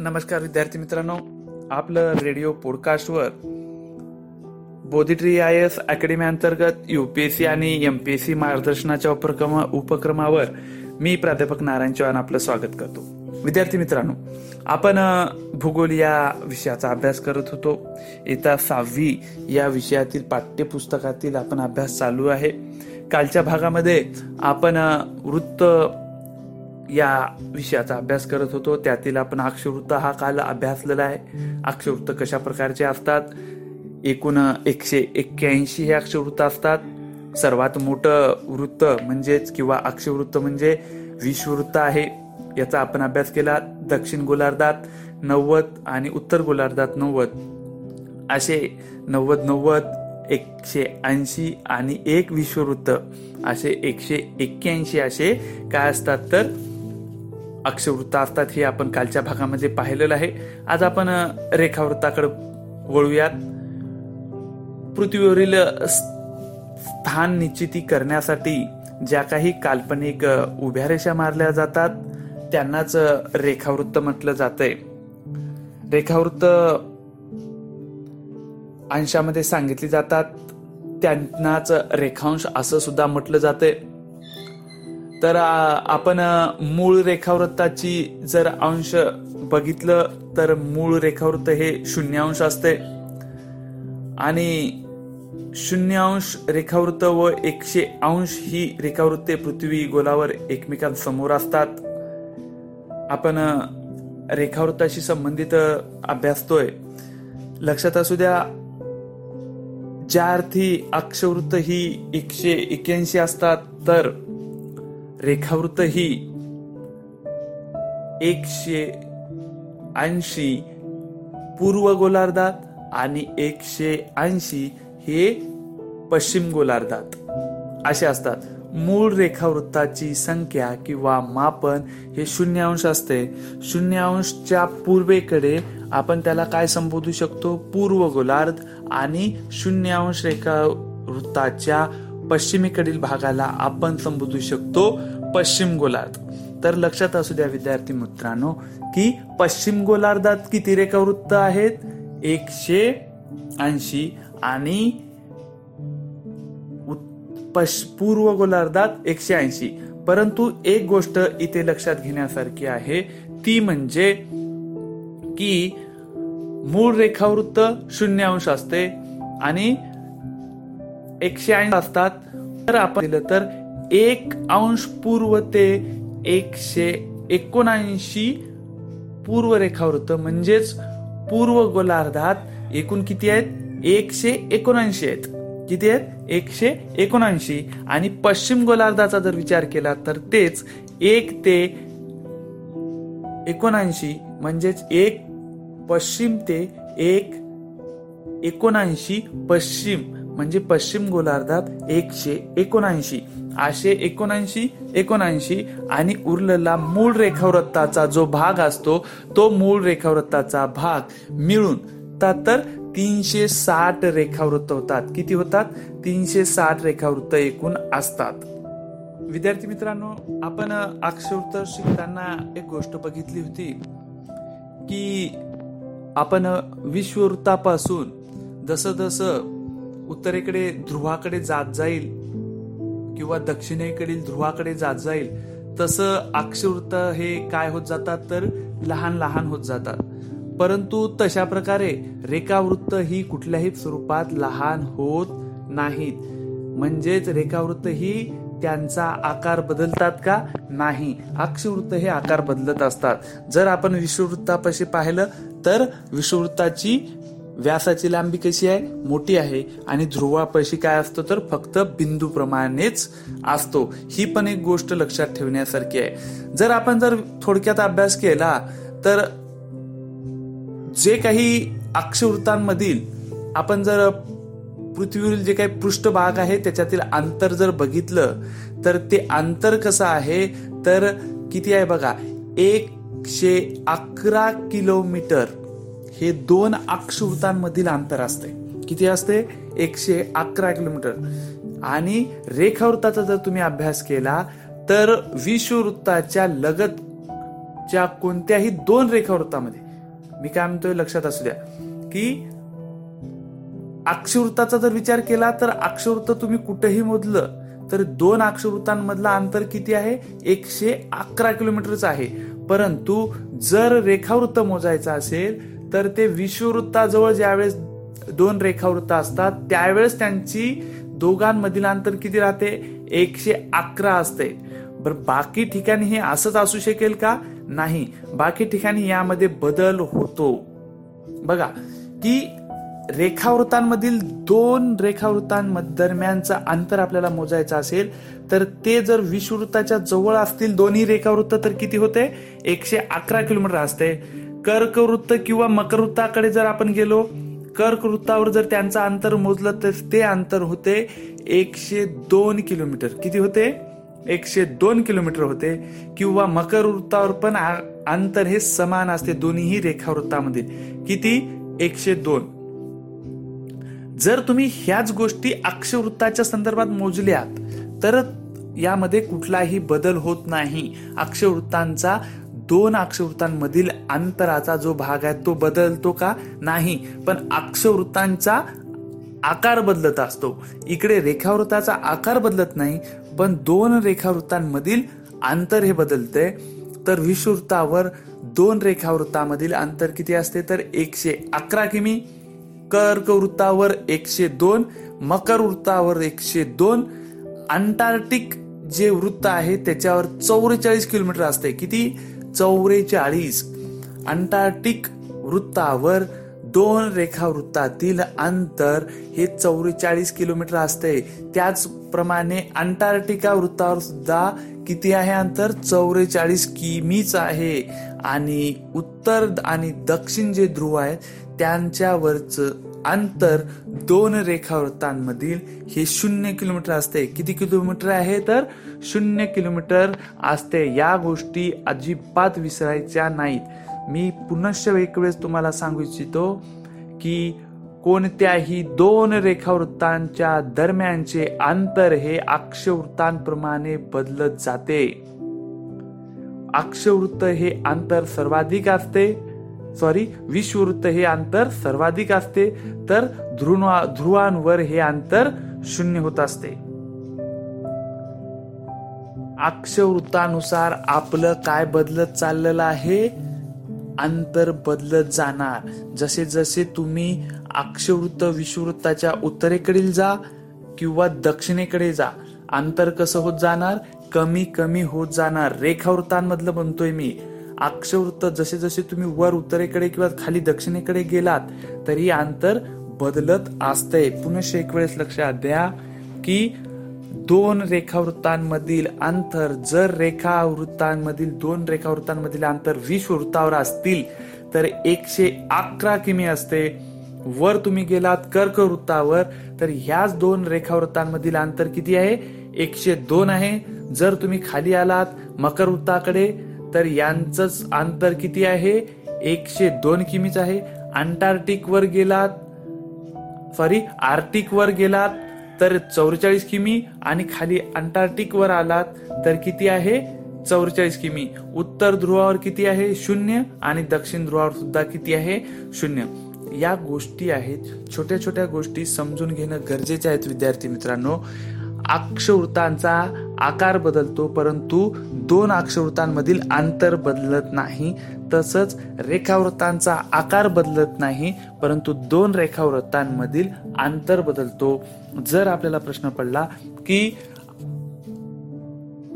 नमस्कार विद्यार्थी मित्रांनो. आपलं रेडिओ पॉडकास्टवर बोधिट्री आय एस अकॅडमी अंतर्गत युपीएससी आणि एमपीएससी मार्गदर्शनाच्या उपक्रमा उपक्रमावर मी प्राध्यापक नारायण चव्हाण आपलं स्वागत करतो. विद्यार्थी मित्रांनो आपण भूगोल या विषयाचा अभ्यास करत होतो. येता सहावी या विषयातील पाठ्यपुस्तकातील आपण अभ्यास चालू आहे. कालच्या भागामध्ये आपण वृत्त या विषयाचा अभ्यास करत होतो. त्यातील आपण अक्षरवृत्त हा काल अभ्यासलेला आहे. अक्षरवृत्त कशा प्रकारचे असतात? एकूण एकशे एक्क्याऐंशी हे अक्षरवृत्त असतात. सर्वात मोठं वृत्त म्हणजेच किंवा अक्षवृत्त म्हणजे विश्ववृत्त आहे. याचा आपण अभ्यास केला. दक्षिण गोलार्धात नव्वद आणि उत्तर गोलार्धात नव्वद. असे नव्वद नव्वद एकशे ऐंशी आणि एक विश्ववृत्त असे एकशे एक्क्याऐंशी असे काय असतात तर? अक्षवृत्त असतात हे आपण कालच्या भागामध्ये पाहिलेलं आहे. आज आपण रेखावृत्ताकडे वळूयात. पृथ्वीवरील स्थान निश्चिती करण्यासाठी ज्या काही काल्पनिक उभ्या रेषा मारल्या जातात त्यांनाच रेखावृत्त म्हटलं जातंय. रेखावृत्त अंशामध्ये सांगितली जातात त्यांनाच रेखांश असं सुद्धा म्हटलं जातंय. तर आपण मूळ रेखावृत्ताची जर अंश बघितलं तर मूळ रेखावृत्त हे शून्यांश असते. आणि शून्यांश रेखावृत्त व एकशे अंश ही रेखावृत्ते पृथ्वी गोलावर एकमेकांसमोर असतात. आपण रेखावृत्ताशी संबंधित अभ्यासतोय लक्षात असू द्या ज्या अर्थी अक्षवृत्त ही एकशे एक्याऐंशी असतात तर रेखावृत्त ही एकशे ऐंशी पूर्व गोलार्धात आणि एकशे ऐंशी हे पश्चिम गोलार्धात. असे असतात. मूळ रेखावृत्ताची संख्या किंवा मापन हे शून्यांश असते. शून्यांशच्या पूर्वेकडे आपण त्याला काय संबोधू शकतो? पूर्व गोलार्ध आणि शून्यांश रेखावृत्ताच्या पश्चिमेकडील भागाला आपण संबोधू शकतो पश्चिम गोलार्ध. तर लक्षात असू द्या विद्यार्थी मित्रांनो की पश्चिम गोलार्धात किती रेखावृत्त आहेत? एकशे ऐंशी आणि पूर्व गोलार्धात एकशे ऐंशी. परंतु एक गोष्ट इथे लक्षात घेण्यासारखी आहे ती म्हणजे की मूळ रेखावृत्त शून्य अंश असते आणि एकशे ऐंशी असतात. तर आपण दिलं तर एक अंश पूर्व ते एकशे एकोणऐंशी पूर्व रेखावृत्त म्हणजेच पूर्व गोलार्धात एकूण किती आहेत? एकशे एकोणऐंशी आहेत. किती आहेत? एकशे एकोणऐंशी. आणि पश्चिम गोलार्धाचा जर विचार केला तर तेच एक ते एकोणऐंशी म्हणजेच एक पश्चिम ते एक एकोणऐंशी पश्चिम. म्हणजे पश्चिम गोलार्धात एकशे एकोणऐंशी आशे एकोणऐंशी एकोणऐंशी आणि उरलेला मूळ रेखावृत्ताचा जो भाग असतो तो मूळ रेखावृत्ताचा भाग मिळून तर तीनशे साठ रेखावृत्त होतात. किती होतात? तीनशे साठ रेखावृत्त एकूण असतात. विद्यार्थी मित्रांनो आपण अक्षरवृत्त शिकताना एक गोष्ट बघितली होती की आपण विश्ववृत्तापासून जसं जसं उत्तरेकडे ध्रुवाकडे जात जाईल किंवा दक्षिणेकडील ध्रुवाकडे जात जाईल तसं अक्षवृत्त हे काय होत जातात तर लहान लहान होत जातात. परंतु तशा प्रकारे रेखावृत्त ही कुठल्याही स्वरूपात लहान होत नाहीत. म्हणजेच रेखावृत्त ही त्यांचा आकार बदलतात का? नाही. अक्षवृत्त हे आकार बदलत असतात. जर आपण विश्ववृत्तापाशी पाहिलं तर विश्ववृत्ताची व्यासाची लांबी कशी आहे? मोठी आहे. आणि ध्रुवापाशी काय असतो? तर फक्त बिंदू प्रमाणेच असतो. ही पण एक गोष्ट लक्षात ठेवण्यासारखी आहे. जर आपण जर थोडक्यात अभ्यास केला तर जे काही अक्षवृत्तांमधील आपण जर पृथ्वीवरील जे काही पृष्ठभाग आहे त्याच्यातील अंतर जर बघितलं तर ते अंतर कसं आहे? तर किती आहे बघा? एकशे अकरा किलोमीटर. हे दोन अक्षवृत्तांमधील अंतर असते. किती असते? एकशे अकरा किलोमीटर. आणि रेखावृत्ताचा जर तुम्ही अभ्यास केला तर विषुववृत्ताच्या लगत च्या कोणत्याही दोन रेखावृत्तामध्ये मी काय म्हणतोय लक्षात असू द्या की अक्षवृत्ताचा जर विचार केला तर अक्षवृत्त तुम्ही कुठेही मोजलं तर दोन अक्षवृत्तांमधलं अंतर किती आहे? एकशे अकरा किलोमीटरच आहे. परंतु जर रेखावृत्त मोजायचं असेल तर ते विश्ववृत्ताजवळ ज्यावेळेस दोन रेखावृत्त असतात त्यावेळेस त्यांची दोघांमधील अंतर किती राहते? एकशे अकरा असते. बर बाकी ठिकाणी हे असंच असू शकेल का? नाही. बाकी ठिकाणी यामध्ये बदल होतो. बघा की रेखावृत्तांमधील दोन रेखावृत्तांदरम्यानचं अंतर आपल्याला मोजायचं असेल तर ते जर विषुवृत्ताच्या जवळ असतील दोन्ही रेखावृत्त तर किती होते? एकशे अकरा किलोमीटर असते. कर्कवृत्त किंवा मकरवृत्ताकडे जर आपण गेलो कर्कवृत्तावर जर त्यांचं अंतर मोजलं तर ते अंतर होते एकशे दोन किलोमीटर. किती होते? एकशे दोन किलोमीटर होते. किंवा मकर वृत्तावर पण अंतर हे समान असते दोन्ही रेखावृत्तामध्ये. किती? एकशे दोन. जर तुम्ही ह्याच गोष्टी अक्षवृत्ताच्या संदर्भात मोजल्यात तर यामध्ये कुठलाही बदल होत नाही. अक्षवृत्तांचा दोन अक्षवृत्तांमधील अंतराचा जो भाग आहे तो बदलतो का? नाही. पण अक्षवृत्तांचा आकार बदलत असतो. इकडे रेखावृत्ताचा आकार बदलत नाही पण दोन रेखावृत्तांमधील अंतर हे बदलते. तर विषुवृत्तावर दोन रेखावृत्तामधील अंतर किती असते? तर एकशे अकरा किमी. कर्कवृत्तावर एकशे दोन मकर वृत्तावर एकशे दोन. अंटार्क्टिक जे वृत्त आहे त्याच्यावर चौवेचाळीस किलोमीटर असते. किती? चौवेचाळीस अंटार्क्टिक वृत्तावर दोन रेखावृत्तातील अंतर हे चौवेचाळीस किलोमीटर असते. त्याचप्रमाणे अंटार्क्टिका वृत्तावर सुद्धा किती आहे अंतर? चौवेचाळीस किमीच आहे. आणि उत्तर आणि दक्षिण जे ध्रुव आहेत त्यांच्यावरच अंतर दोन रेखावृत्तांमधील हे शून्य किलोमीटर असते. किती किलोमीटर आहे तर? शून्य किलोमीटर असते. या गोष्टी अजिबात विसरायच्या नाहीत. मी पुनश्च एक वेळेस तुम्हाला सांगू इच्छितो की कोणत्याही दोन रेखावृत्तांच्या दरम्यानचे अंतर हे अक्षवृत्तांप्रमाणे बदलत जाते. अक्षवृत्त हे अंतर सर्वाधिक असते. सॉरी विश्ववृत्त हे अंतर सर्वाधिक असते. तर ध्रुवा ध्रुवांवर हे अंतर शून्य होत असते. अक्षवृत्तानुसार आपलं काय बदलत चाललेलं आहे? अंतर बदलत जाणार. जसे जसे तुम्ही अक्षवृत्त विषुवृत्ताच्या उत्तरेकडील जा किंवा दक्षिणेकडे जा अंतर कसं होत जाणार? कमी कमी होत जाणार. रेखावृत्तांमधलं म्हणतोय मी. अक्षवृत्त जसे जसे तुम्ही वर उत्तरेकडे किंवा खाली दक्षिणेकडे गेलात तरी अंतर बदलत असतंय. पुनश्च एक वेळेस लक्षात द्या की दोन रेखावृत्तांमधील अंतर जर रेखावृत्तांमधील दोन रेखावृत्तांमधील अंतर वृत्तावर असतील तर एकशे अकरा किमी असते. वर तुम्ही गेलात कर्कवृत्तावर तर ह्याच दोन रेखावृत्तांमधील अंतर किती आहे? एकशे दोन आहे. जर तुम्ही खाली आलात मकर वृत्ताकडे तर यांचंच अंतर किती आहे? एकशे दोन किमीच आहे. अंटार्क्टिक वर गेलात सॉरी आर्टिक वर गेलात तर चौवेचाळीस किमी आणि खाली अंटार्क्टिक वर आलात तर किती आहे? चौवेचाळीस किमी. उत्तर ध्रुवावर किती आहे? शून्य आणि दक्षिण ध्रुवावर सुद्धा किती आहे? शून्य. या गोष्टी आहेत. छोट्या छोट्या गोष्टी समजून घेणं गरजेचे आहेत विद्यार्थी मित्रांनो. अक्षवृत्तांचा आकार बदलतो परंतु दोन अक्षवृत्तांमधील अंतर बदलत नाही. तसंच रेखावृत्तांचा आकार बदलत नाही परंतु दोन रेखावृत्तांमधील अंतर बदलतो. जर आपल्याला प्रश्न पडला की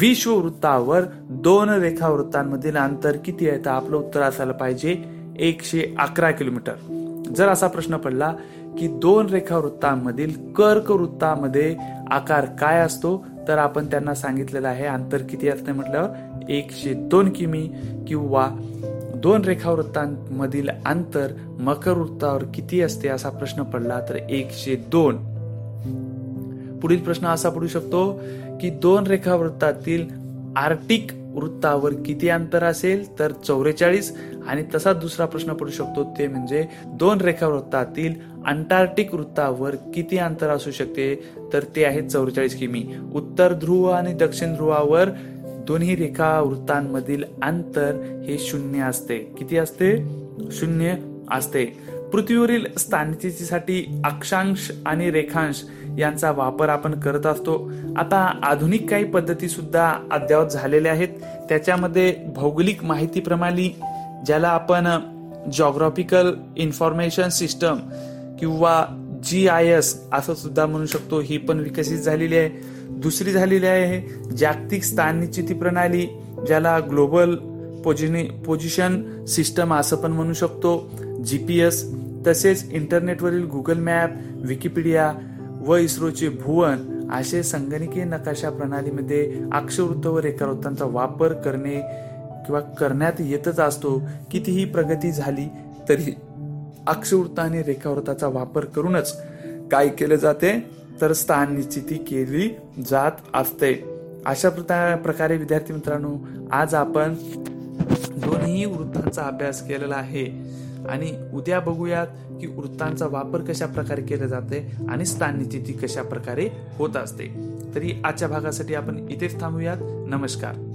विश्ववृत्तावर दोन रेखावृत्तांमधील अंतर किती आहे तर आपलं उत्तर असायला पाहिजे एकशे अकरा किलोमीटर. जर असा प्रश्न पडला की दोन रेखावृत्तांमधील कर्कवृत्तामध्ये आकार काय असतो तर आपण त्यांना सांगितलेलं आहे अंतर किती असते म्हटल्यावर एकशे दोन किमी किंवा दोन रेखावृत्तांमधील अंतर मकर वृत्तावर किती असते असा प्रश्न पडला तर एकशे दोन. पुढील प्रश्न असा पडू शकतो की दोन रेखावृत्तातील आर्टिक वृत्तावर किती अंतर असेल तर चौवेचाळीस. आणि तसा दुसरा प्रश्न पडू शकतो ते म्हणजे दोन रेखावृत्तातील अंटार्क्टिक वृत्तावर किती अंतर असू शकते तर ते आहे चौवेचाळीस किमी. उत्तर ध्रुव आणि दक्षिण ध्रुवावर दोन्ही रेखा वृत्तांमधील अंतर हे शून्य असते. किती असते? शून्य असते. पृथ्वीवरील स्थानिकतेसाठी अक्षांश आणि रेखांश यांचा वापर आपण करत असतो. आता आधुनिक काही पद्धती सुद्धा अद्यावत झालेल्या आहेत. त्याच्यामध्ये भौगोलिक माहिती प्रणाली ज्याला आपण जॉग्राफिकल इन्फॉर्मेशन सिस्टम किंवा जी आय एस असं सुद्धा म्हणू शकतो ही पण विकसित झालेली आहे. दुसरी झालेली आहे जागतिक स्थान प्रणाली ज्याला ग्लोबल पोजिनी पोझिशन सिस्टम असं पण म्हणू शकतो. जी पी एस तसेच इंटरनेटवरील गुगल मॅप विकिपीडिया व इस्रोचे भुवन असे संगणकीय नकाशा प्रणालीमध्ये अक्षवृत्त व रेखावृत्तांचा वापर करणे किंवा करण्यात येतच असतो. कितीही प्रगती झाली तरी अक्षवृत्त आणि रेखावृत्ताचा वापर करूनच काय केले जाते? तर स्थान निश्चिती केली जात असते. अशा प्रकारे विद्यार्थी मित्रांनो आज आपण दोन्ही वृत्तांचा अभ्यास केलेला आहे. आणि उद्या बघूयात की वृत्तांचा वापर कशा प्रकारे केला जाते आणि स्थान निश्चिती कशा प्रकारे होत असते. तरी आजच्या भागासाठी आपण इथेच थांबूयात. नमस्कार.